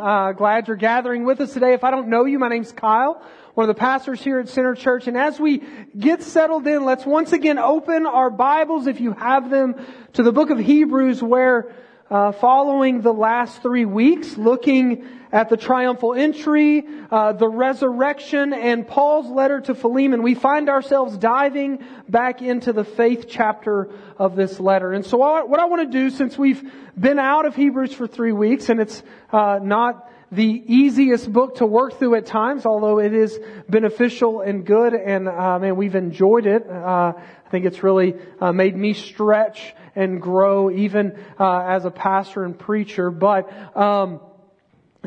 Uh, glad you're gathering with us today. If I don't know you, my name's Kyle, one of the pastors here at Center Church. And as we get settled in, let's once again open our Bibles, if you have them, to the book of Hebrews where uh, following the last three weeks, looking at the triumphal entry, uh, the resurrection, and Paul's letter to Philemon, we find ourselves diving back into the faith chapter of this letter. And so what I want to do, since we've been out of Hebrews for three weeks, and it's uh, not the easiest book to work through at times, although it is beneficial and good, and uh, man, we've enjoyed it. Uh, I think it's really uh, made me stretch and grow even uh, as a pastor and preacher. But um,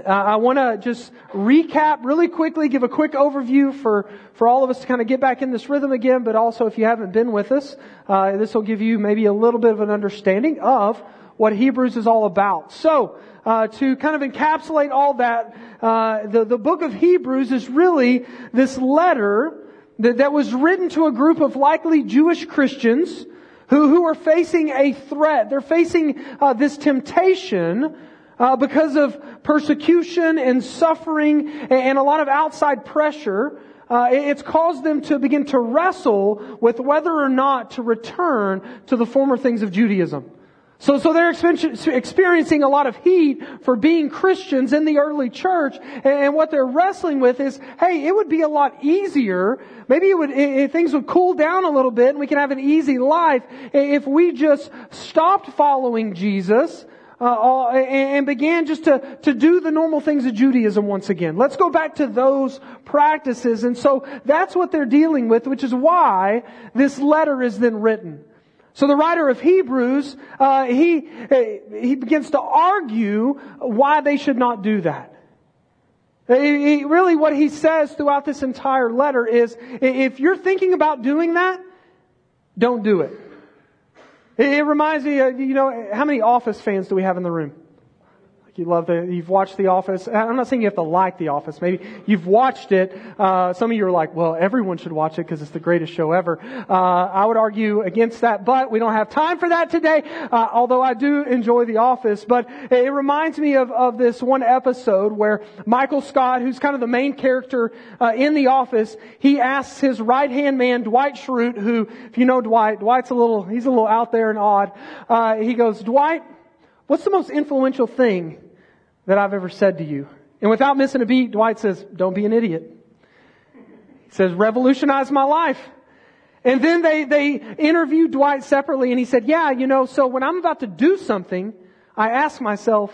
I want to just recap really quickly, give a quick overview for, for all of us to kind of get back in this rhythm again, but also if you haven't been with us, uh, this will give you maybe a little bit of an understanding of what Hebrews is all about. So, uh, to kind of encapsulate all that, uh, the, the book of Hebrews is really this letter that, that was written to a group of likely Jewish Christians who, who are facing a threat. They're facing uh, this temptation uh, because of persecution and suffering and a lot of outside pressure. Uh, it's caused them to begin to wrestle with whether or not to return to the former things of Judaism. So, so they're experiencing a lot of heat for being Christians in the early church, and what they're wrestling with is, hey, it would be a lot easier. Maybe it would, it, things would cool down a little bit, and we can have an easy life if we just stopped following Jesus. Uh, and began just to, to do the normal things of Judaism once again. Let's go back to those practices. And so that's what they're dealing with, which is why this letter is then written. So the writer of Hebrews, uh, he uh, he begins to argue why they should not do that. He, he, really, what he says throughout this entire letter is, if you're thinking about doing that, don't do it. It, reminds me, of, you know, how many Office fans do we have in the room? You love the, you've watched The Office. I'm not saying you have to like The Office. Maybe you've watched it. Uh, some of you are like, well, everyone should watch it because it's the greatest show ever. Uh, I would argue against that, but we don't have time for that today. Uh, although I do enjoy The Office, but it reminds me of, of this one episode where Michael Scott, who's kind of the main character uh, in The Office, he asks his right hand man Dwight Schrute, who, if you know Dwight, Dwight's a little, he's a little out there and odd. Uh, he goes, Dwight, what's the most influential thing that I've ever said to you. And without missing a beat, Dwight says, don't be an idiot. He says, revolutionize my life. And then they, they interviewed Dwight separately and he said, yeah, you know, so when I'm about to do something, I ask myself,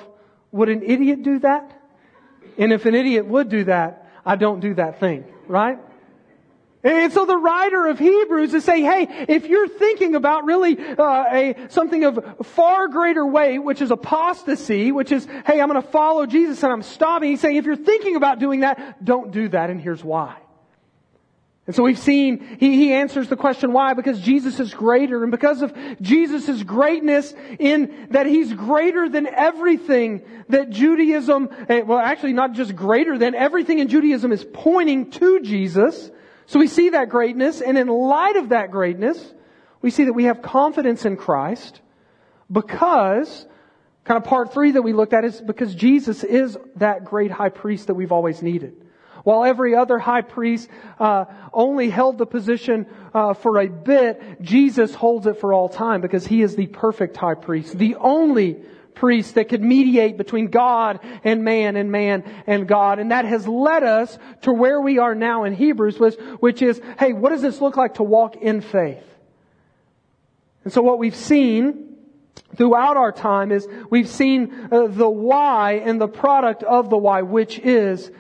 would an idiot do that? And if an idiot would do that, I don't do that thing, right? And so the writer of Hebrews is saying, hey, if you're thinking about really uh, a something of far greater weight, which is apostasy, which is, hey, I'm going to follow Jesus and I'm stopping. He's saying, if you're thinking about doing that, don't do that, and here's why. And so we've seen, he, he answers the question why, because Jesus is greater, and because of Jesus' greatness in that he's greater than everything that Judaism, eh, well actually not just greater than, everything in Judaism is pointing to Jesus. So we see that greatness, and in light of that greatness, we see that we have confidence in Christ because, kind of part three that we looked at is because Jesus is that great high priest that we've always needed. While every other high priest uh, only held the position uh, for a bit, Jesus holds it for all time because he is the perfect high priest, the only priest that could mediate between God and man and man and God. And that has led us to where we are now in Hebrews, which is, hey, what does this look like to walk in faith? And so what we've seen throughout our time is we've seen uh, the why and the product of the why, which is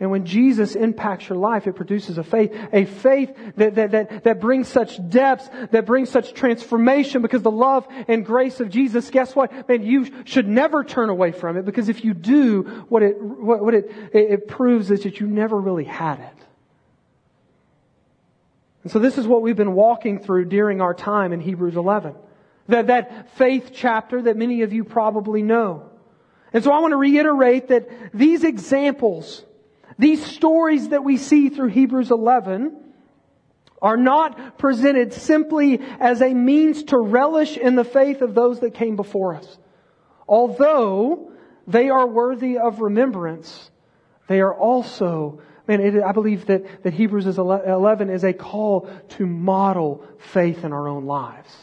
and when Jesus impacts your life, it produces a faith, a faith that, that, that, that brings such depths, that brings such transformation because the love and grace of Jesus, guess what? Man, you should never turn away from it because if you do, what it, what, what it, it, proves is that you never really had it. And so this is what we've been walking through during our time in Hebrews 11. That, that faith chapter that many of you probably know. And so I want to reiterate that these examples these stories that we see through Hebrews 11 are not presented simply as a means to relish in the faith of those that came before us. Although they are worthy of remembrance, they are also, man, it, I believe that, that Hebrews 11 is a call to model faith in our own lives.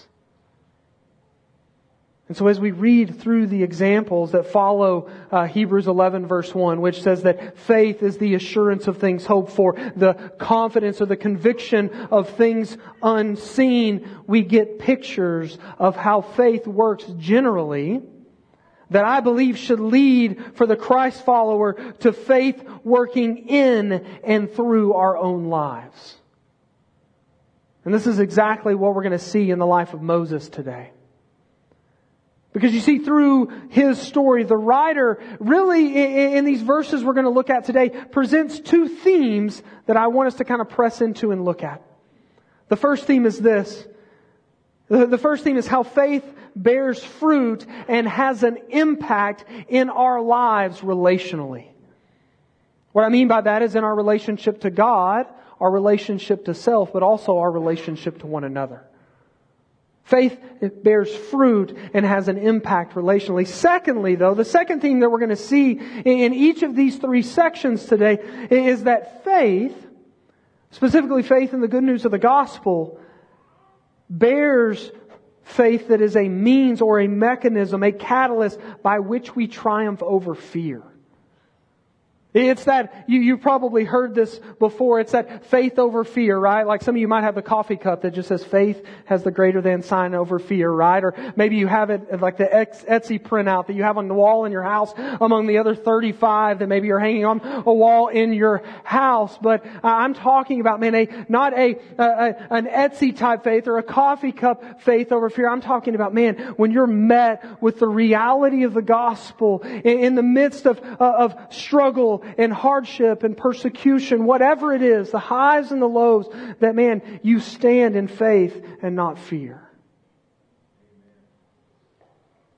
And so as we read through the examples that follow uh, Hebrews 11 verse 1, which says that faith is the assurance of things hoped for, the confidence or the conviction of things unseen, we get pictures of how faith works generally that I believe should lead for the Christ follower to faith working in and through our own lives. And this is exactly what we're going to see in the life of Moses today. Because you see, through his story, the writer really, in these verses we're going to look at today, presents two themes that I want us to kind of press into and look at. The first theme is this. The first theme is how faith bears fruit and has an impact in our lives relationally. What I mean by that is in our relationship to God, our relationship to self, but also our relationship to one another. Faith bears fruit and has an impact relationally. Secondly, though, the second theme that we're going to see in each of these three sections today is that faith, specifically faith in the good news of the gospel, bears faith that is a means or a mechanism, a catalyst by which we triumph over fear. It's that, you, you probably heard this before, it's that faith over fear, right? Like some of you might have the coffee cup that just says faith has the greater than sign over fear, right? Or maybe you have it like the Etsy printout that you have on the wall in your house among the other 35 that maybe you're hanging on a wall in your house. But I'm talking about, man, a, not a, a, an Etsy type faith or a coffee cup faith over fear. I'm talking about, man, when you're met with the reality of the gospel in, in the midst of, uh, of struggle and hardship and persecution, whatever it is, the highs and the lows, that man, you stand in faith and not fear.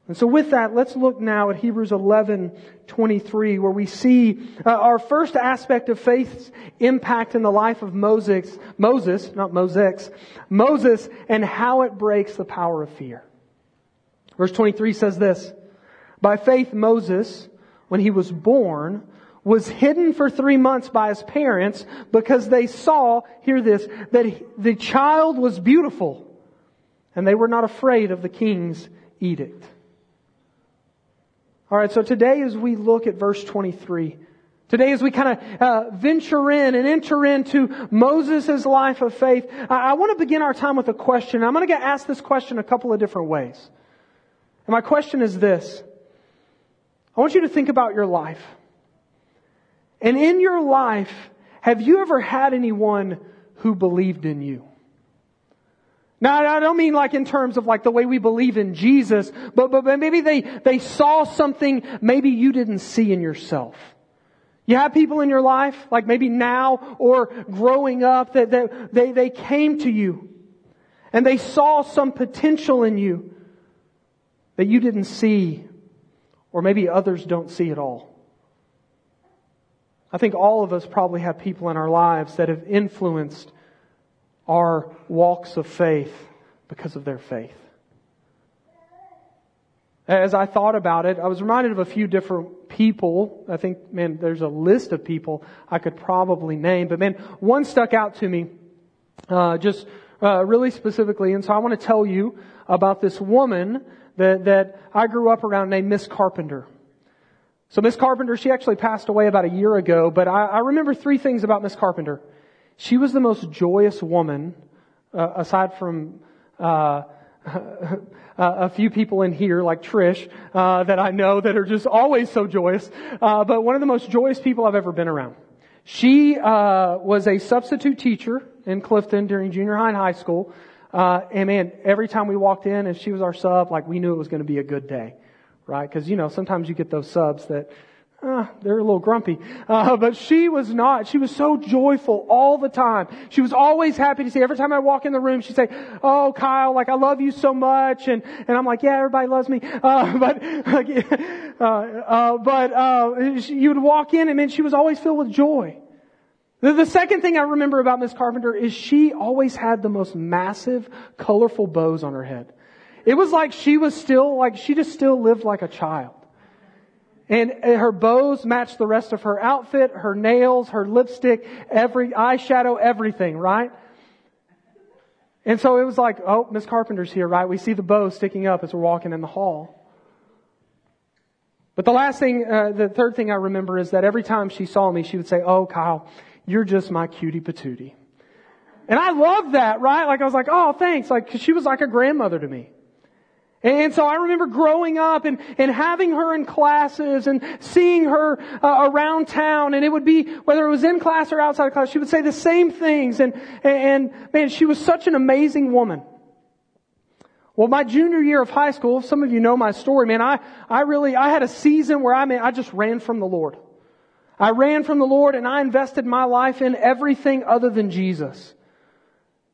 And so with that, let's look now at Hebrews 11, 23, where we see uh, our first aspect of faith's impact in the life of Moses, Moses, not Moses, Moses, and how it breaks the power of fear. Verse 23 says this, By faith Moses, when he was born, was hidden for three months by his parents because they saw, hear this, that the child was beautiful and they were not afraid of the king's edict. Alright, so today as we look at verse 23, Today, as we kind of uh, venture in and enter into Moses' life of faith, I, I want to begin our time with a question. I'm going to asked this question a couple of different ways. And my question is this. I want you to think about your life. And in your life, have you ever had anyone who believed in you? Now, I don't mean like in terms of like the way we believe in Jesus, but, but, but maybe they, they saw something maybe you didn't see in yourself. You have people in your life, like maybe now or growing up, that, that they, they came to you and they saw some potential in you that you didn't see or maybe others don't see at all. I think all of us probably have people in our lives that have influenced our walks of faith because of their faith. As I thought about it, I was reminded of a few different people. I think, man, there's a list of people I could probably name, but man, one stuck out to me, uh, just uh, really specifically, and so I want to tell you about this woman that that I grew up around named Miss Carpenter. So Miss Carpenter, she actually passed away about a year ago, but I, I remember three things about Miss Carpenter. She was the most joyous woman, uh, aside from uh, a few people in here, like Trish, uh, that I know that are just always so joyous. Uh, but one of the most joyous people I've ever been around. She uh, was a substitute teacher in Clifton during junior high and high school. Uh, and man, every time we walked in and she was our sub, like we knew it was going to be a good day right? Because, you know, sometimes you get those subs that, uh, they're a little grumpy. Uh, but she was not. She was so joyful all the time. She was always happy to see. Every time I walk in the room, she'd say, "Oh, Kyle, like I love you so much," and and I'm like, "Yeah, everybody loves me." Uh, but uh, uh, but uh, you would walk in, and man, she was always filled with joy. The, the second thing I remember about Miss Carpenter is she always had the most massive, colorful bows on her head. It was like she was still, like she just still lived like a child. And her bows matched the rest of her outfit, her nails, her lipstick, every eyeshadow, everything, right? And so it was like, oh, Miss Carpenter's here, right? We see the bow sticking up as we're walking in the hall. But the last thing, uh, the third thing I remember is that every time she saw me, she would say, oh, Kyle, you're just my cutie patootie. And I loved that, right? Like I was like, oh, thanks. Like, she was like a grandmother to me. And so I remember growing up and, and having her in classes and seeing her uh, around town and it would be, whether it was in class or outside of class, she would say the same things and, and man, she was such an amazing woman. Well, my junior year of high school, some of you know my story, man, I, I really, I had a season where I mean, I just ran from the Lord. I ran from the Lord and I invested my life in everything other than Jesus.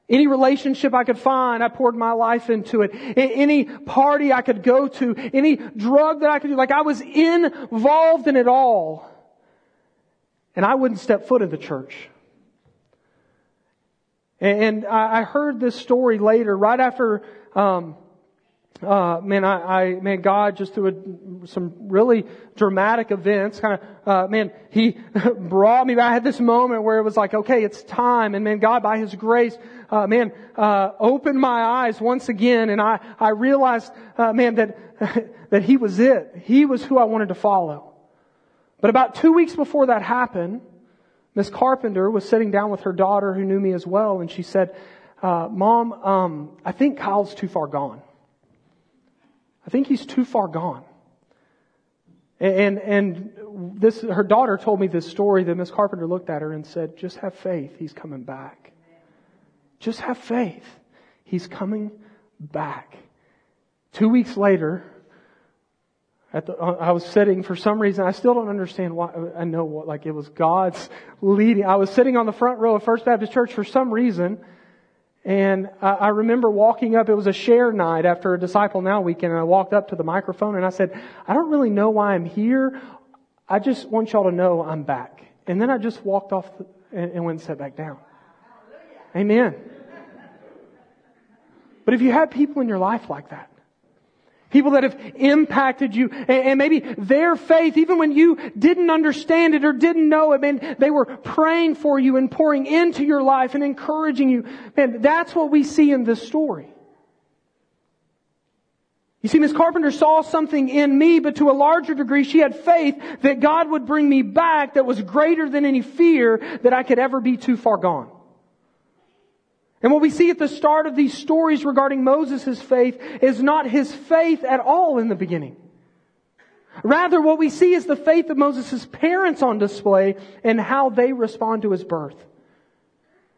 Any relationship I could find, I poured my life into it. Any party I could go to, any drug that I could do, like I was involved in it all. And I wouldn't step foot in the church. And I heard this story later, right after um, uh, man, I, I, man, God just through a, some really dramatic events, kind of, uh, man, He brought me. I had this moment where it was like, okay, it's time, and man, God, by His grace, uh, man, uh, opened my eyes once again, and I, I realized, uh, man, that that He was it. He was who I wanted to follow. But about two weeks before that happened, Miss Carpenter was sitting down with her daughter, who knew me as well, and she said, uh, "Mom, um, I think Kyle's too far gone." I think he's too far gone. And, and this, her daughter told me this story that Miss Carpenter looked at her and said, just have faith. He's coming back. Just have faith. He's coming back. Two weeks later, the, uh, I was sitting for some reason. I still don't understand why. I know what, like it was God's leading. I was sitting on the front row of First Baptist Church for some reason. And I remember walking up, it was a share night after a Disciple Now weekend, and I walked up to the microphone and I said, I don't really know why I'm here. I just want y'all to know I'm back. And then I just walked off and went and sat back down. Amen. But if you have people in your life like that, People that have impacted you and maybe their faith, even when you didn't understand it or didn't know it, man, they were praying for you and pouring into your life and encouraging you. Man, that's what we see in this story. You see, Miss Carpenter saw something in me, but to a larger degree, she had faith that God would bring me back that was greater than any fear that I could ever be too far gone. And what we see at the start of these stories regarding Moses' faith is not his faith at all in the beginning. Rather, what we see is the faith of Moses' parents on display and how they respond to his birth.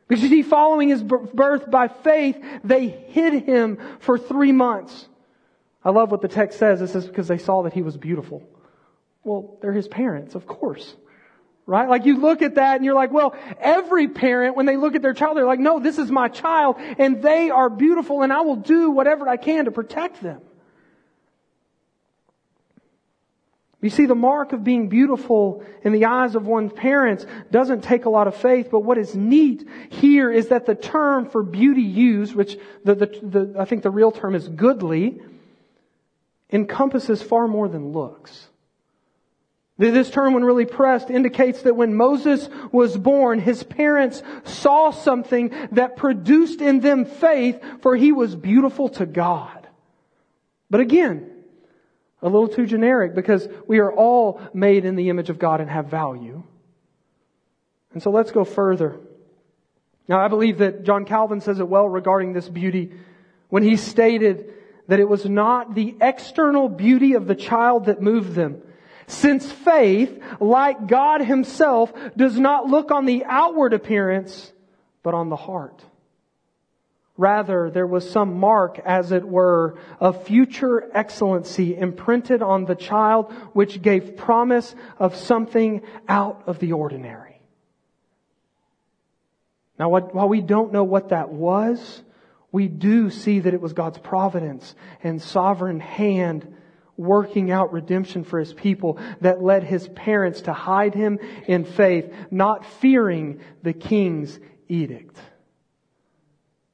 Because you see, following his birth by faith, they hid him for three months. I love what the text says. It says because they saw that he was beautiful. Well, they're his parents, of course. Right? Like you look at that and you're like, well, every parent, when they look at their child, they're like, no, this is my child and they are beautiful and I will do whatever I can to protect them. You see, the mark of being beautiful in the eyes of one's parents doesn't take a lot of faith, but what is neat here is that the term for beauty used, which the, the, the, I think the real term is goodly, encompasses far more than looks. This term, when really pressed, indicates that when Moses was born, his parents saw something that produced in them faith, for he was beautiful to God. But again, a little too generic because we are all made in the image of God and have value. And so let's go further. Now, I believe that John Calvin says it well regarding this beauty when he stated that it was not the external beauty of the child that moved them since faith, like God himself, does not look on the outward appearance, but on the heart. Rather, there was some mark, as it were, of future excellency imprinted on the child, which gave promise of something out of the ordinary. Now, while we don't know what that was, we do see that it was God's providence and sovereign hand working out redemption for his people that led his parents to hide him in faith, not fearing the king's edict.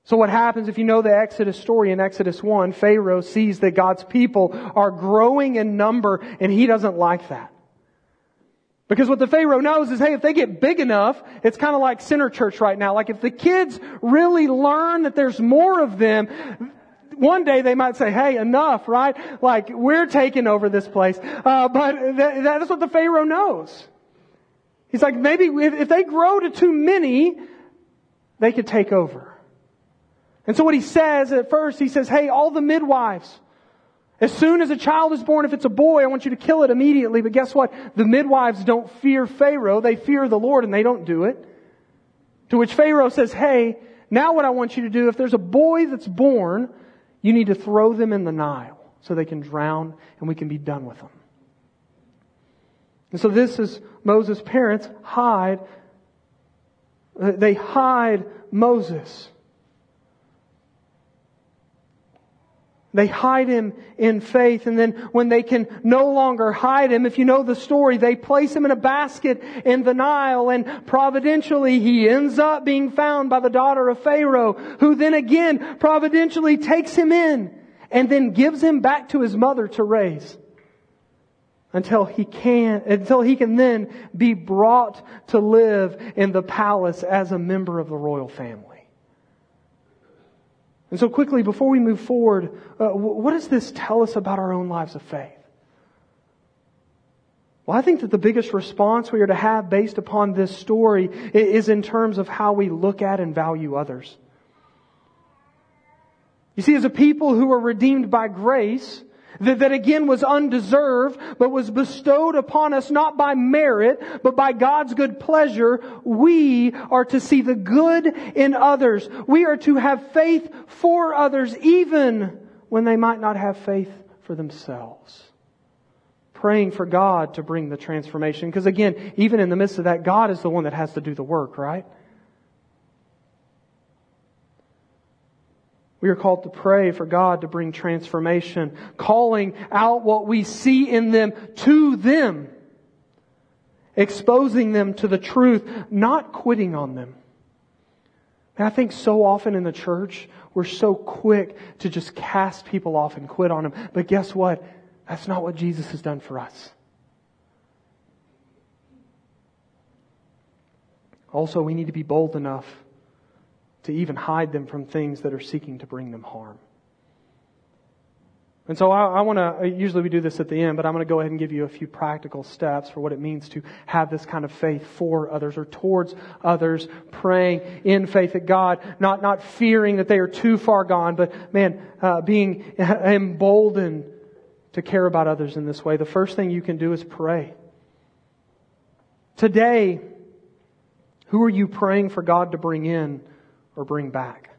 So what happens if you know the Exodus story in Exodus 1, Pharaoh sees that God's people are growing in number and he doesn't like that. Because what the Pharaoh knows is, hey, if they get big enough, it's kind of like Center Church right now. Like if the kids really learn that there's more of them, one day they might say, hey, enough, right? Like, we're taking over this place. Uh, but th- that's what the Pharaoh knows. He's like, maybe if, if they grow to too many, they could take over. And so what he says at first, he says, hey, all the midwives, as soon as a child is born, if it's a boy, I want you to kill it immediately. But guess what? The midwives don't fear Pharaoh. They fear the Lord and they don't do it. To which Pharaoh says, hey, now what I want you to do, if there's a boy that's born, you need to throw them in the Nile so they can drown and we can be done with them. And so this is Moses' parents hide, they hide Moses. They hide him in faith. And then when they can no longer hide him, if you know the story, they place him in a basket in the Nile and providentially he ends up being found by the daughter of Pharaoh, who then again providentially takes him in and then gives him back to his mother to raise until he can, until he can then be brought to live in the palace as a member of the royal family. And so quickly, before we move forward, uh, what does this tell us about our own lives of faith? Well, I think that the biggest response we are to have based upon this story is in terms of how we look at and value others. You see, as a people who are redeemed by grace, that, that again was undeserved, but was bestowed upon us not by merit, but by God's good pleasure, we are to see the good in others. We are to have faith for others, even when they might not have faith for themselves. Praying for God to bring the transformation. Because again, even in the midst of that, God is the one that has to do the work, right? We are called to pray for God to bring transformation, calling out what we see in them to them, exposing them to the truth, not quitting on them. And I think so often in the church, we're so quick to just cast people off and quit on them. But guess what? That's not what Jesus has done for us. Also, we need to be bold enough to even hide them from things that are seeking to bring them harm. And so I, I want to, usually we do this at the end, but I'm going to go ahead and give you a few practical steps for what it means to have this kind of faith for others or towards others, praying in faith at God, not, not fearing that they are too far gone, but man, uh, being emboldened to care about others in this way. The first thing you can do is pray. Today, who are you praying for God to bring in or bring back.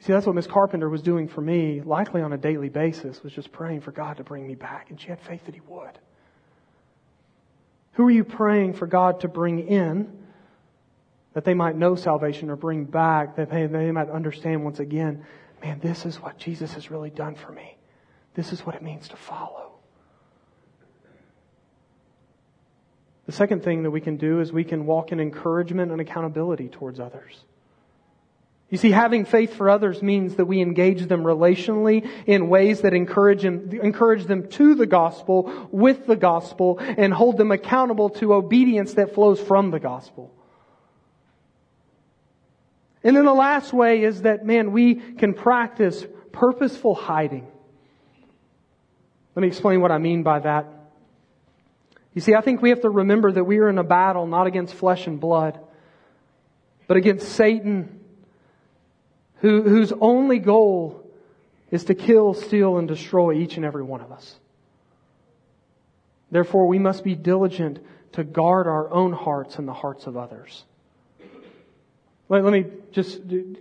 See, that's what Miss Carpenter was doing for me, likely on a daily basis, was just praying for God to bring me back. And she had faith that He would. Who are you praying for God to bring in that they might know salvation or bring back, that they, they might understand once again, man, this is what Jesus has really done for me. This is what it means to follow. The second thing that we can do is we can walk in encouragement and accountability towards others. You see, having faith for others means that we engage them relationally in ways that encourage them, encourage them to the gospel, with the gospel, and hold them accountable to obedience that flows from the gospel. And then the last way is that, man, we can practice purposeful hiding. Let me explain what I mean by that. You see, I think we have to remember that we are in a battle not against flesh and blood, but against Satan, who, whose only goal is to kill, steal, and destroy each and every one of us. Therefore, we must be diligent to guard our own hearts and the hearts of others. Let, let, me just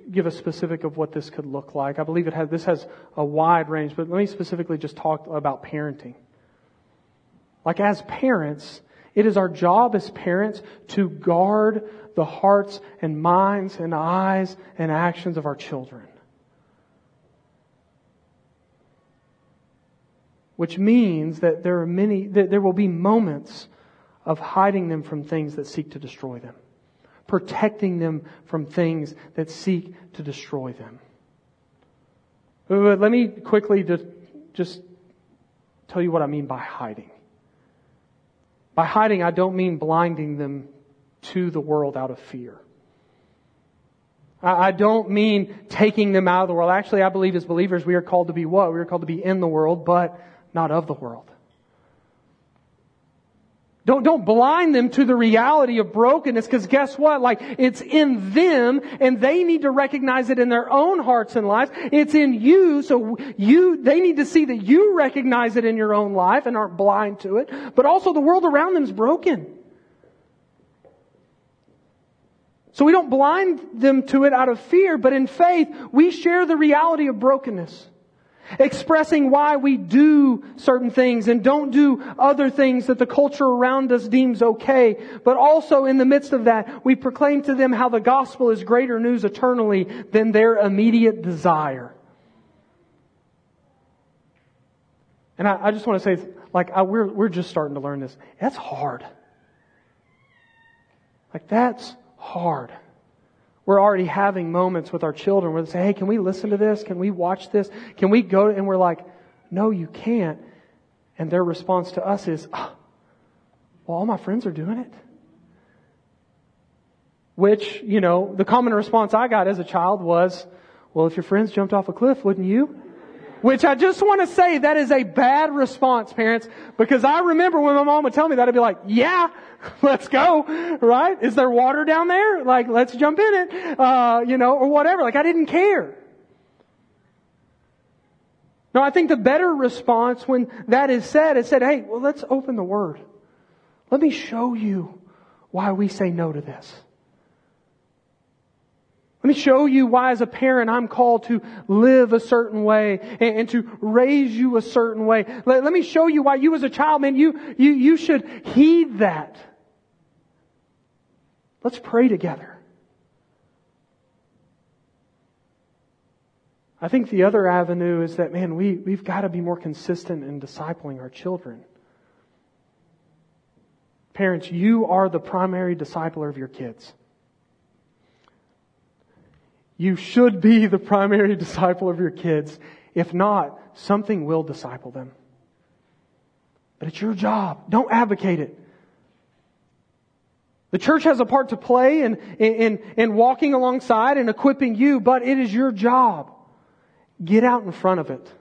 give a specific of what this could look like. I believe it has, this has a wide range, but let me specifically just talk about parenting. Like as parents, it is our job as parents to guard the hearts and minds and eyes and actions of our children. Which means that there are many, that there will be moments of hiding them from things that seek to destroy them. Protecting them from things that seek to destroy them. But let me quickly just tell you what I mean by hiding. By hiding, I don't mean blinding them to the world out of fear. I don't mean taking them out of the world. Actually, I believe as believers we are called to be what? We are called to be in the world, but not of the world. Don't, don't blind them to the reality of brokenness because guess what? Like, it's in them and they need to recognize it in their own hearts and lives. It's in you, so you, they need to see that you recognize it in your own life and aren't blind to it. But also the world around them is broken. So we don't blind them to it out of fear, but in faith, we share the reality of brokenness expressing why we do certain things and don't do other things that the culture around us deems okay. But also in the midst of that, we proclaim to them how the gospel is greater news eternally than their immediate desire. And I, I just want to say, like, I, we're, we're just starting to learn this. That's hard. Like, that's hard. We're already having moments with our children where they say, hey, can we listen to this? Can we watch this? Can we go? And we're like, no, you can't. And their response to us is, oh, well, all my friends are doing it. Which, you know, the common response I got as a child was, well, if your friends jumped off a cliff, wouldn't you? Which I just want to say that is a bad response, parents, because I remember when my mom would tell me that, I'd be like, yeah, let's go, right? Is there water down there? Like, let's jump in it, uh, you know, or whatever. Like, I didn't care. No, I think the better response when that is said is said, hey, well, let's open the Word. Let me show you why we say no to this. Let me show you why as a parent I'm called to live a certain way and, and to raise you a certain way. Let, let, me show you why you as a child, man, you, you, you should heed that. Let's pray together. I think the other avenue is that, man, we, we've got to be more consistent in discipling our children. Parents, you are the primary discipler of your kids. You should be the primary disciple of your kids. If not, something will disciple them. But it's your job. Don't advocate it. The church has a part to play in, in, in walking alongside and equipping you, but it is your job. Get out in front of it.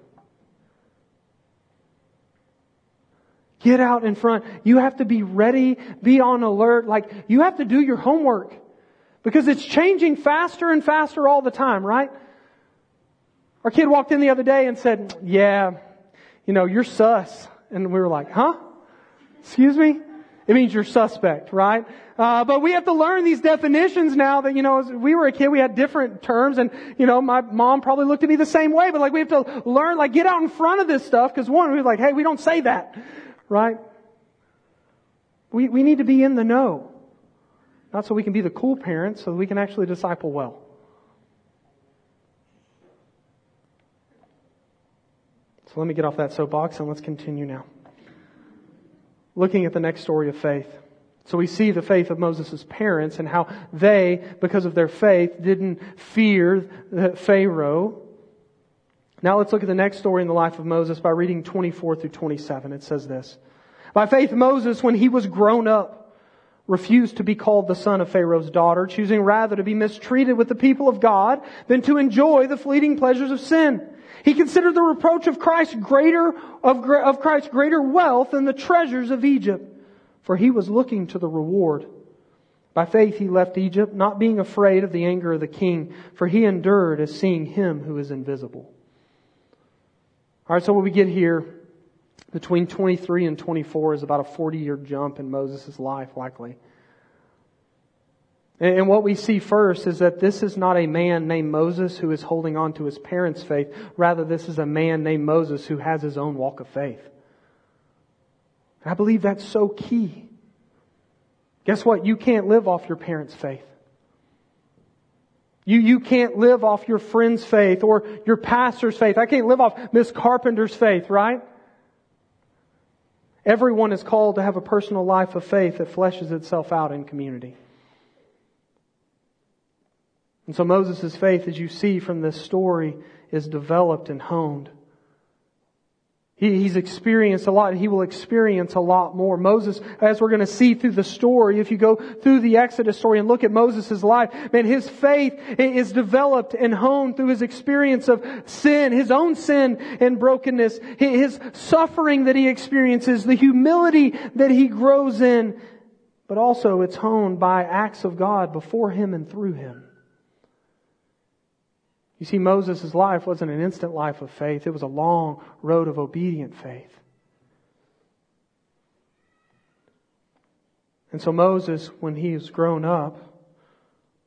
Get out in front. You have to be ready, be on alert, like you have to do your homework. Because it's changing faster and faster all the time, right? Our kid walked in the other day and said, yeah, you know, you're sus. And we were like, huh? Excuse me? It means you're suspect, right? Uh, but we have to learn these definitions now that, you know, as we were a kid, we had different terms and, you know, my mom probably looked at me the same way, but like we have to learn, like get out in front of this stuff because one, we are like, hey, we don't say that, right? We, we need to be in the know. Not so we can be the cool parents, so we can actually disciple well. So let me get off that soapbox and let's continue now. Looking at the next story of faith. So we see the faith of Moses' parents and how they, because of their faith, didn't fear Pharaoh. Now let's look at the next story in the life of Moses by reading 24 through 27. It says this. By faith, Moses, when he was grown up, refused to be called the son of Pharaoh's daughter, choosing rather to be mistreated with the people of God than to enjoy the fleeting pleasures of sin. He considered the reproach of Christ greater, of, of Christ's greater wealth than the treasures of Egypt, for he was looking to the reward. By faith he left Egypt, not being afraid of the anger of the king, for he endured as seeing him who is invisible. Alright, so what we get here between 23 and 24 is about a 40 year jump in Moses' life, likely. And what we see first is that this is not a man named Moses who is holding on to his parents' faith. Rather, this is a man named Moses who has his own walk of faith. I believe that's so key. Guess what? You can't live off your parents' faith. You, you can't live off your friend's faith or your pastor's faith. I can't live off Miss Carpenter's faith, right? Everyone is called to have a personal life of faith that fleshes itself out in community. And so Moses' faith, as you see from this story, is developed and honed. He, he's experienced a lot. He will experience a lot more. Moses, as we're going to see through the story, if you go through the Exodus story and look at Moses' life, man, his faith is developed and honed through his experience of sin, his own sin and brokenness, his suffering that he experiences, the humility that he grows in, but also it's honed by acts of God before him and through him. You see, Moses' life wasn't an instant life of faith. It was a long road of obedient faith. And so Moses, when he is grown up,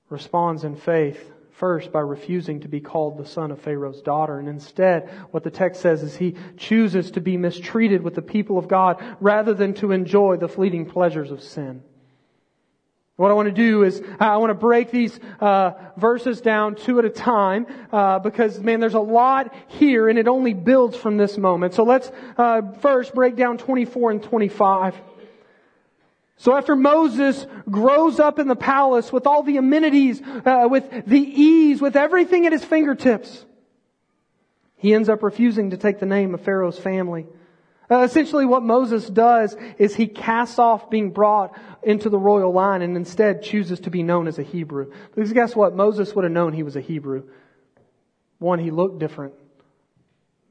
responds in faith first by refusing to be called the son of Pharaoh's daughter. And instead, what the text says is he chooses to be mistreated with the people of God rather than to enjoy the fleeting pleasures of sin. What I want to do is I want to break these uh, verses down two at a time uh, because man, there's a lot here, and it only builds from this moment. So let's uh, first break down 24 and 25. So after Moses grows up in the palace with all the amenities, uh, with the ease, with everything at his fingertips, he ends up refusing to take the name of Pharaoh's family. Uh, essentially what Moses does is he casts off being brought into the royal line and instead chooses to be known as a Hebrew. Because guess what? Moses would have known he was a Hebrew. One, he looked different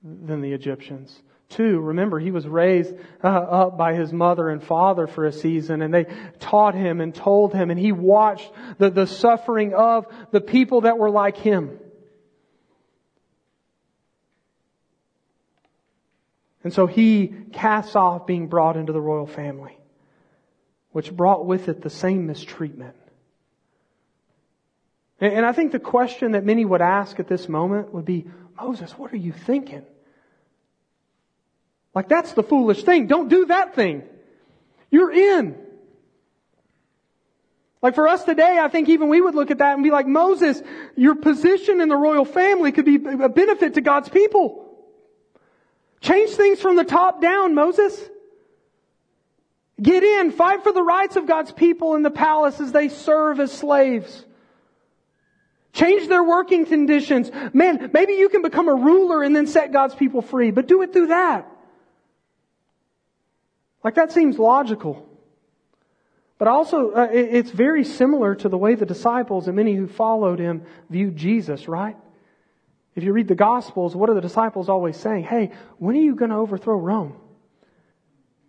than the Egyptians. Two, remember, he was raised uh, up by his mother and father for a season, and they taught him and told him, and he watched the, the suffering of the people that were like him. And so he casts off being brought into the royal family, which brought with it the same mistreatment. And I think the question that many would ask at this moment would be, Moses, what are you thinking? Like that's the foolish thing. Don't do that thing. You're in. Like for us today, I think even we would look at that and be like, Moses, your position in the royal family could be a benefit to God's people. Change things from the top down, Moses. Get in, fight for the rights of God's people in the palace as they serve as slaves. Change their working conditions. Man, maybe you can become a ruler and then set God's people free, but do it through that. Like that seems logical. But also, uh, it's very similar to the way the disciples and many who followed him viewed Jesus, right? If you read the Gospels, what are the disciples always saying? Hey, when are you going to overthrow Rome?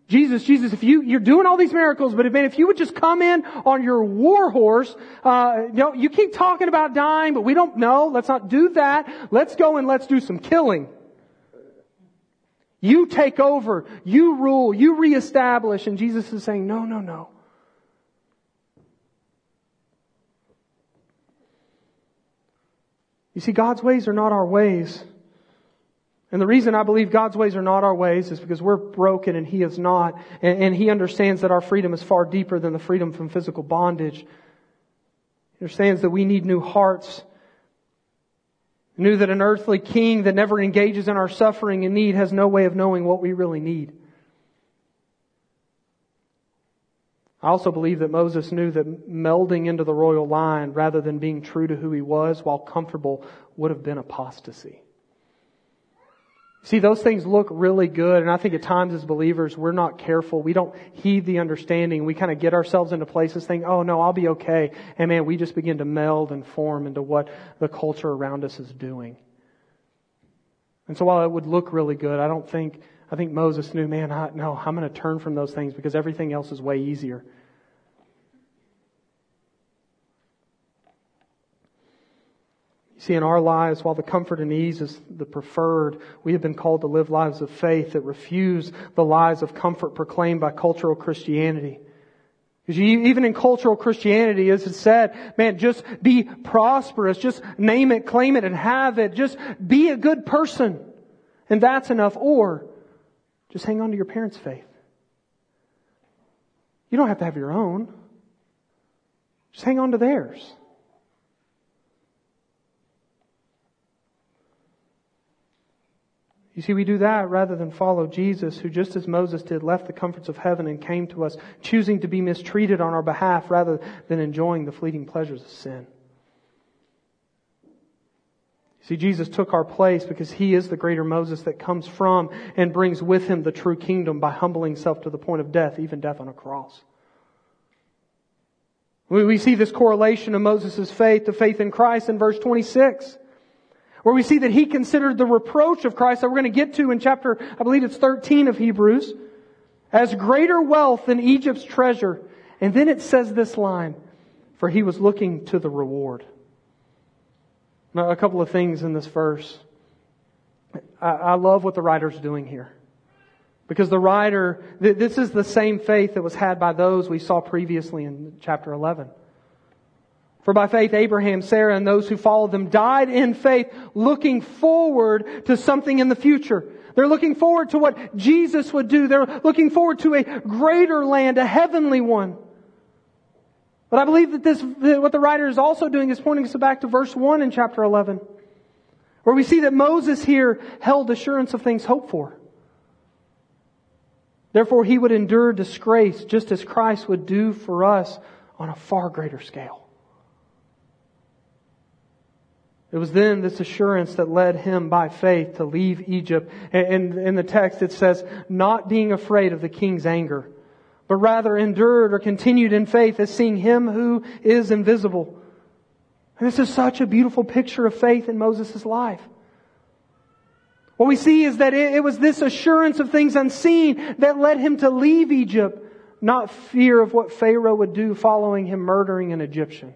Jesus, Jesus, if you, you're doing all these miracles, but if, man, if you would just come in on your war horse, uh, you know, you keep talking about dying, but we don't know. Let's not do that. Let's go and let's do some killing. You take over. You rule. You reestablish. And Jesus is saying, no, no, no. You see, God's ways are not our ways. And the reason I believe God's ways are not our ways is because we're broken and He is not. And, and, He understands that our freedom is far deeper than the freedom from physical bondage. He understands that we need new hearts. He knew that an earthly king that never engages in our suffering and need has no way of knowing what we really need. I also believe that Moses knew that melding into the royal line rather than being true to who he was while comfortable would have been apostasy. See, those things look really good, and I think at times as believers, we're not careful. We don't heed the understanding. We kind of get ourselves into places thinking, oh no, I'll be okay. And man, we just begin to meld and form into what the culture around us is doing. And so while it would look really good, I don't think I think Moses knew, man, I, no, I'm going to turn from those things because everything else is way easier. You see, in our lives, while the comfort and ease is the preferred, we have been called to live lives of faith that refuse the lies of comfort proclaimed by cultural Christianity. Because even in cultural Christianity, as it said, man, just be prosperous, just name it, claim it, and have it. Just be a good person. And that's enough. Or just hang on to your parents' faith. You don't have to have your own. Just hang on to theirs. You see, we do that rather than follow Jesus, who just as Moses did, left the comforts of heaven and came to us, choosing to be mistreated on our behalf rather than enjoying the fleeting pleasures of sin. See, Jesus took our place because He is the greater Moses that comes from and brings with Him the true kingdom by humbling Himself to the point of death, even death on a cross. We see this correlation of Moses' faith to faith in Christ in verse 26, where we see that he considered the reproach of Christ that we're going to get to in chapter, I believe it's 13 of Hebrews, as greater wealth than Egypt's treasure. And then it says this line, for he was looking to the reward. Now, a couple of things in this verse. I, I love what the writer's doing here. Because the writer, this is the same faith that was had by those we saw previously in chapter 11. For by faith, Abraham, Sarah, and those who followed them died in faith, looking forward to something in the future. They're looking forward to what Jesus would do. They're looking forward to a greater land, a heavenly one. But I believe that this, what the writer is also doing is pointing us back to verse 1 in chapter 11, where we see that Moses here held assurance of things hoped for. Therefore, he would endure disgrace just as Christ would do for us on a far greater scale. It was then this assurance that led him by faith to leave Egypt. And in the text it says, not being afraid of the king's anger but rather endured or continued in faith as seeing him who is invisible. And this is such a beautiful picture of faith in Moses' life. What we see is that it, was this assurance of things unseen that led him to leave Egypt, not fear of what Pharaoh would do following him murdering an Egyptian.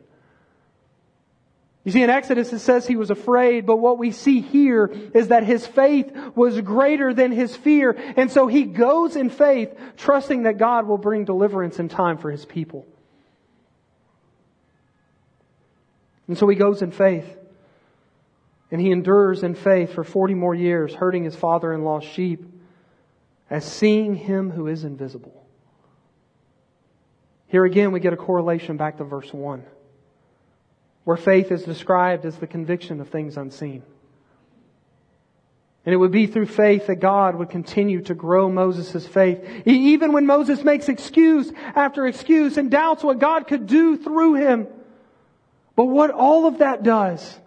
You see, in Exodus it says he was afraid, but what we see here is that his faith was greater than his fear, and so he goes in faith, trusting that God will bring deliverance in time for his people. And so he goes in faith, and he endures in faith for 40 more years, herding his father-in-law's sheep, as seeing him who is invisible. Here again we get a correlation back to verse 1 where faith is described as the conviction of things unseen. And it would be through faith that God would continue to grow Moses' faith. Even when Moses makes excuse after excuse and doubts what God could do through him. But what all of that does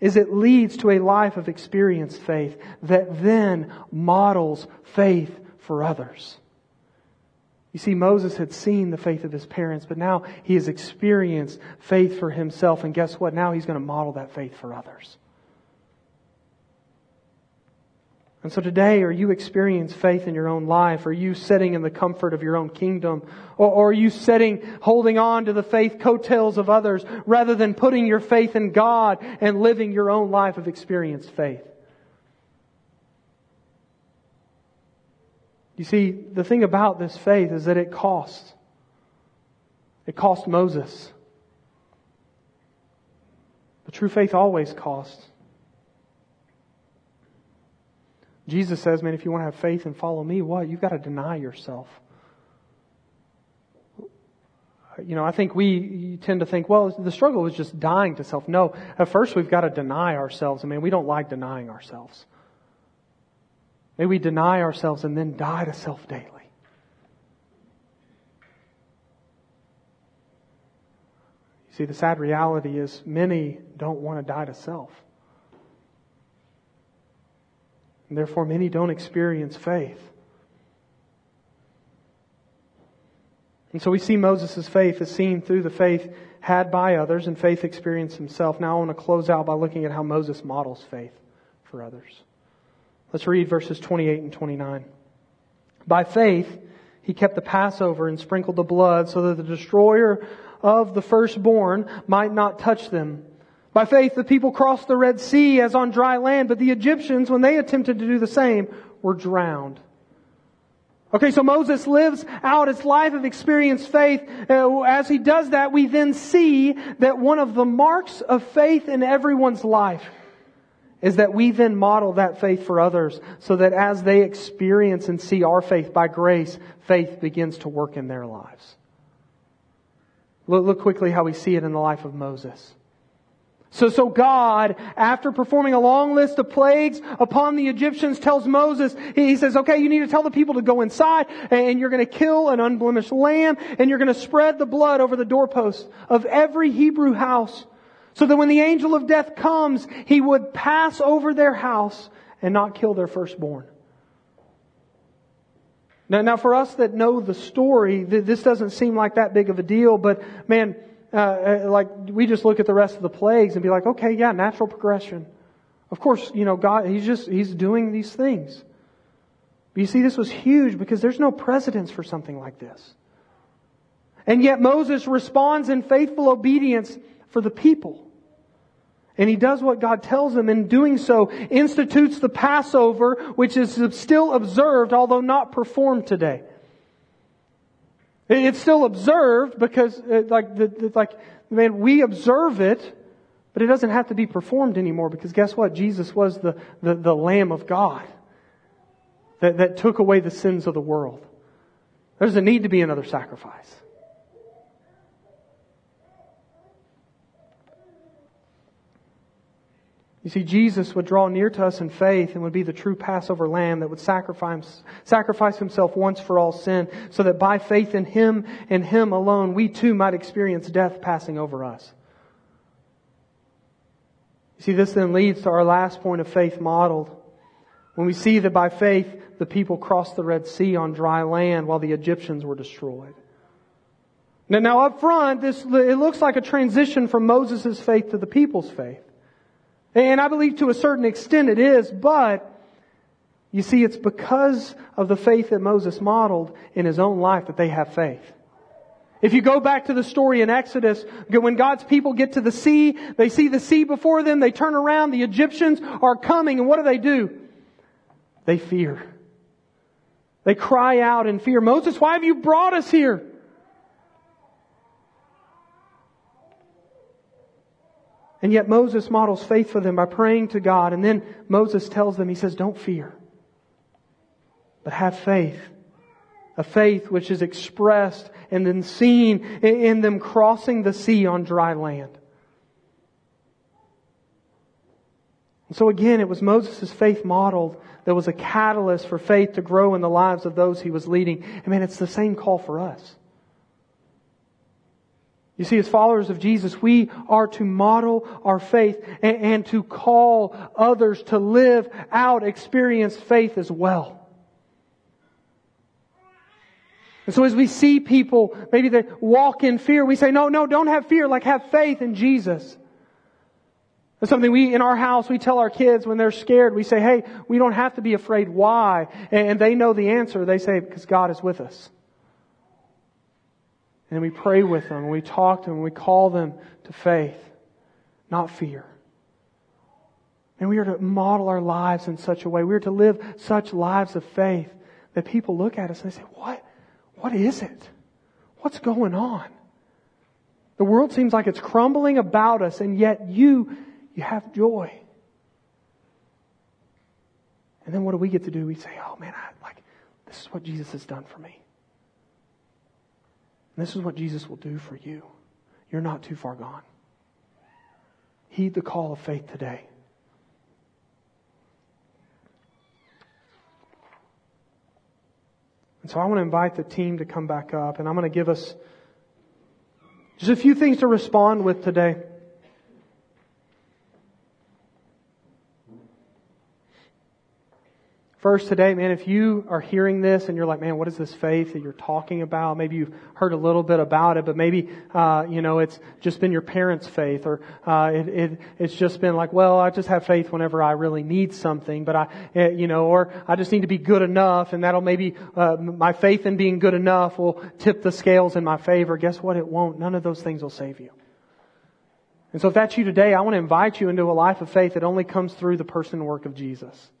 is it leads to a life of experienced faith that then models faith for others. You see, Moses had seen the faith of his parents, but now he has experienced faith for himself. And guess what? Now he's going to model that faith for others. And so today, are you experiencing faith in your own life? Are you sitting in the comfort of your own kingdom? Or, or, are you sitting, holding on to the faith coattails of others rather than putting your faith in God and living your own life of experienced faith? You see, the thing about this faith is that it costs. It cost Moses. But true faith always costs. Jesus says, man, if you want to have faith and follow me, what? You've got to deny yourself. You know, I think we tend to think, well, the struggle is just dying to self. No, at first we've got to deny ourselves. I mean, we don't like denying ourselves. May we deny ourselves and then die to self daily. You see, the sad reality is many don't want to die to self. And therefore, many don't experience faith. And so we see Moses' faith is seen through the faith had by others and faith experienced himself. Now I want to close out by looking at how Moses models faith for others. Let's read verses 28 and 29. By faith, he kept the Passover and sprinkled the blood so that the destroyer of the firstborn might not touch them. By faith, the people crossed the Red Sea as on dry land, but the Egyptians, when they attempted to do the same, were drowned. Okay, so Moses lives out his life of experienced faith. Uh, as he does that, we then see that one of the marks of faith in everyone's life is that we then model that faith for others so that as they experience and see our faith by grace, faith begins to work in their lives. Look, look quickly how we see it in the life of Moses. So, so God, after performing a long list of plagues upon the Egyptians, tells Moses, he says, okay, you need to tell the people to go inside and you're going to kill an unblemished lamb and you're going to spread the blood over the doorposts of every Hebrew house So that when the angel of death comes, he would pass over their house and not kill their firstborn. Now, now for us that know the story, this doesn't seem like that big of a deal, but man, uh, uh, like we just look at the rest of the plagues and be like, okay, yeah, natural progression. Of course, you know, God, He's just, He's doing these things. But you see, this was huge because there's no precedence for something like this. And yet Moses responds in faithful obedience for the people. And he does what God tells him. In doing so, institutes the Passover, which is still observed, although not performed today. It's still observed because, uh, like, the, like, man, we observe it, but it doesn't have to be performed anymore because guess what? Jesus was the, the, the Lamb of God that, that took away the sins of the world. There doesn't need to be another sacrifice. You see, Jesus would draw near to us in faith and would be the true Passover lamb that would sacrifice, sacrifice himself once for all sin so that by faith in him and him alone, we too might experience death passing over us. You see, this then leads to our last point of faith modeled. When we see that by faith, the people crossed the Red Sea on dry land while the Egyptians were destroyed. Now, now up front, this, it looks like a transition from Moses' faith to the people's faith. And I believe to a certain extent it is, but you see, it's because of the faith that Moses modeled in his own life that they have faith. If you go back to the story in Exodus, when God's people get to the sea, they see the sea before them, they turn around, the Egyptians are coming, and what do they do? They fear. They cry out in fear, Moses, why have you brought us here? And yet Moses models faith for them by praying to God. And then Moses tells them, he says, don't fear, but have faith. A faith which is expressed and then seen in them crossing the sea on dry land. And so again, it was Moses' faith modeled that was a catalyst for faith to grow in the lives of those he was leading. I mean, it's the same call for us. You see, as followers of Jesus, we are to model our faith and, and, to call others to live out experienced faith as well. And so as we see people, maybe they walk in fear, we say, no, no, don't have fear, like have faith in Jesus. That's something we, in our house, we tell our kids when they're scared, we say, hey, we don't have to be afraid. Why? And they know the answer. They say, because God is with us. And we pray with them, and we talk to them, and we call them to faith, not fear. And we are to model our lives in such a way. We are to live such lives of faith that people look at us and they say, what, what is it? What's going on? The world seems like it's crumbling about us and yet you, you have joy. And then what do we get to do? We say, oh man, I, like, this is what Jesus has done for me. And this is what Jesus will do for you. You're not too far gone. Heed the call of faith today. And so I want to invite the team to come back up, and I'm going to give us just a few things to respond with today. First, today, man, if you are hearing this and you're like, man, what is this faith that you're talking about? Maybe you've heard a little bit about it, but maybe, uh, you know, it's just been your parents' faith or, uh, it, it, it's just been like, well, I just have faith whenever I really need something, but I, eh, you know, or I just need to be good enough and that'll maybe, uh, my faith in being good enough will tip the scales in my favor. Guess what? It won't. None of those things will save you. And so if that's you today, I want to invite you into a life of faith that only comes through the person and work of Jesus.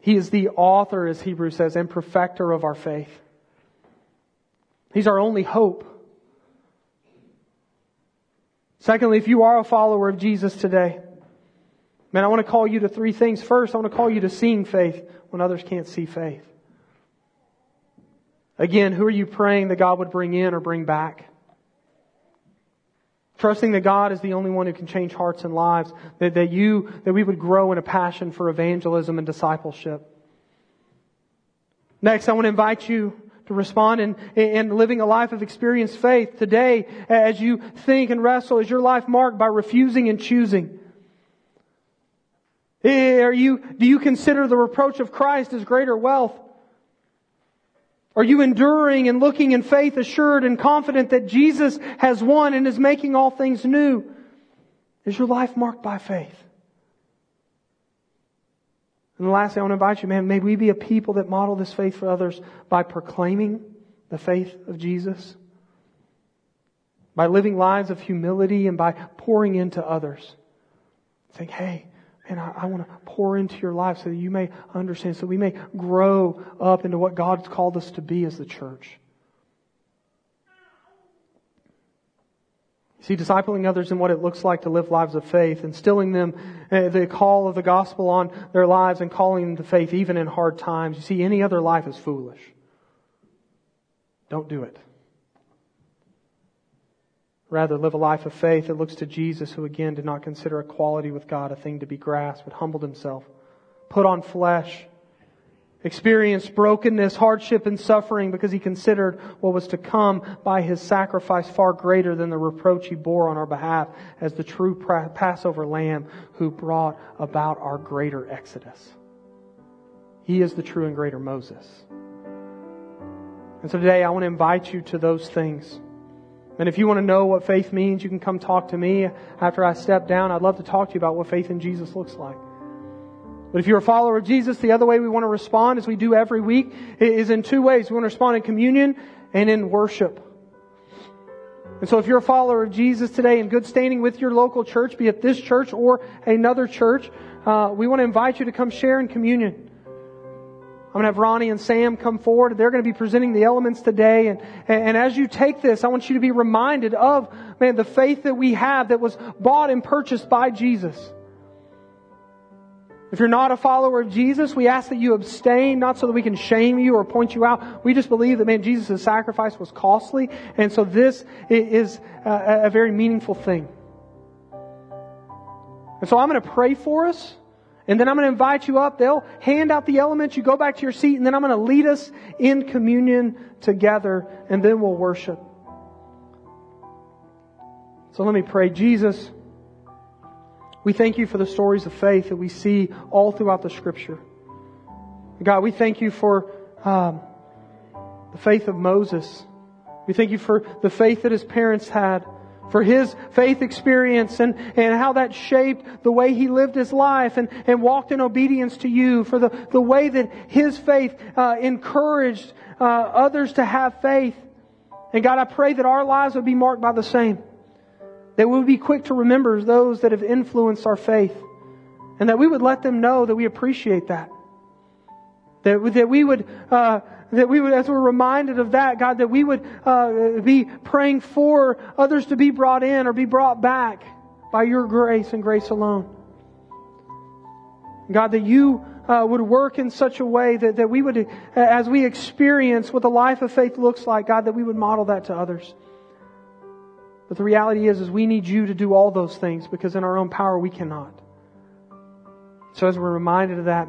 He is the author, as Hebrews says, and perfecter of our faith. He's our only hope. Secondly, if you are a follower of Jesus today, man, I want to call you to three things. First, I want to call you to seeing faith when others can't see faith. Again, who are you praying that God would bring in or bring back? Trusting that God is the only one who can change hearts and lives. That, that you, that we would grow in a passion for evangelism and discipleship. Next, I want to invite you to respond in, in living a life of experienced faith today as you think and wrestle? Is your life marked by refusing and choosing? Eh, are you, do you consider the reproach of Christ as greater wealth? Are you enduring and looking in faith assured and confident that Jesus has won and is making all things new? Is your life marked by faith? And lastly, I want to invite you, man, may we be a people that model this faith for others by proclaiming the faith of Jesus, by living lives of humility and by pouring into others. Saying, hey, and I, I, want to pour into your life so that you may understand, so we may grow up into what God's called us to be as the church. You see, discipling others in what it looks like to live lives of faith, instilling them uh, the call of the gospel on their lives and calling them to faith even in hard times. You see, any other life is foolish. Don't do it. Rather, live a life of faith that looks to Jesus, who again did not consider equality with God a thing to be grasped, but humbled himself, put on flesh, experienced brokenness, hardship, and suffering because he considered what was to come by his sacrifice far greater than the reproach he bore on our behalf as the true Passover lamb who brought about our greater exodus. He is the true and greater Moses. And so today I want to invite you to those things. And if you want to know what faith means, you can come talk to me after I step down. I'd love to talk to you about what faith in Jesus looks like. But if you're a follower of Jesus, the other way we want to respond, as we do every week, is in two ways. We want to respond in communion and in worship. And so if you're a follower of Jesus today in good standing with your local church, be it this church or another church, uh, we want to invite you to come share in communion. I'm going to have Ronnie and Sam come forward. They're going to be presenting the elements today. And, and as you take this, I want you to be reminded of, man, the faith that we have that was bought and purchased by Jesus. If you're not a follower of Jesus, we ask that you abstain, not so that we can shame you or point you out. We just believe that, man, Jesus' sacrifice was costly. And so this is a, a very meaningful thing. And so I'm going to pray for us. And then I'm going to invite you up. They'll hand out the elements. You go back to your seat. And then I'm going to lead us in communion together. And then we'll worship. So let me pray. Jesus, we thank you for the stories of faith that we see all throughout the scripture. God, we thank you for um, the faith of Moses. We thank you for the faith that his parents had, for his faith experience and, and how that shaped the way he lived his life and, and walked in obedience to you, for the, the way that his faith uh, encouraged uh, others to have faith. And God, I pray that our lives would be marked by the same. That we would be quick to remember those that have influenced our faith. And that we would let them know that we appreciate that. That, that we would, uh, that we would, as we're reminded of that, God, that we would uh, be praying for others to be brought in or be brought back by your grace and grace alone. God, that you uh, would work in such a way that, that we would, as we experience what the life of faith looks like, God, that we would model that to others. But the reality is, is we need you to do all those things because in our own power we cannot. So as we're reminded of that,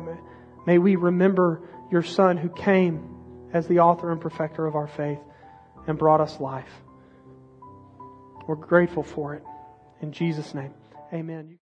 may we remember your son who came as the author and perfecter of our faith and brought us life. We're grateful for it. In Jesus' name, amen.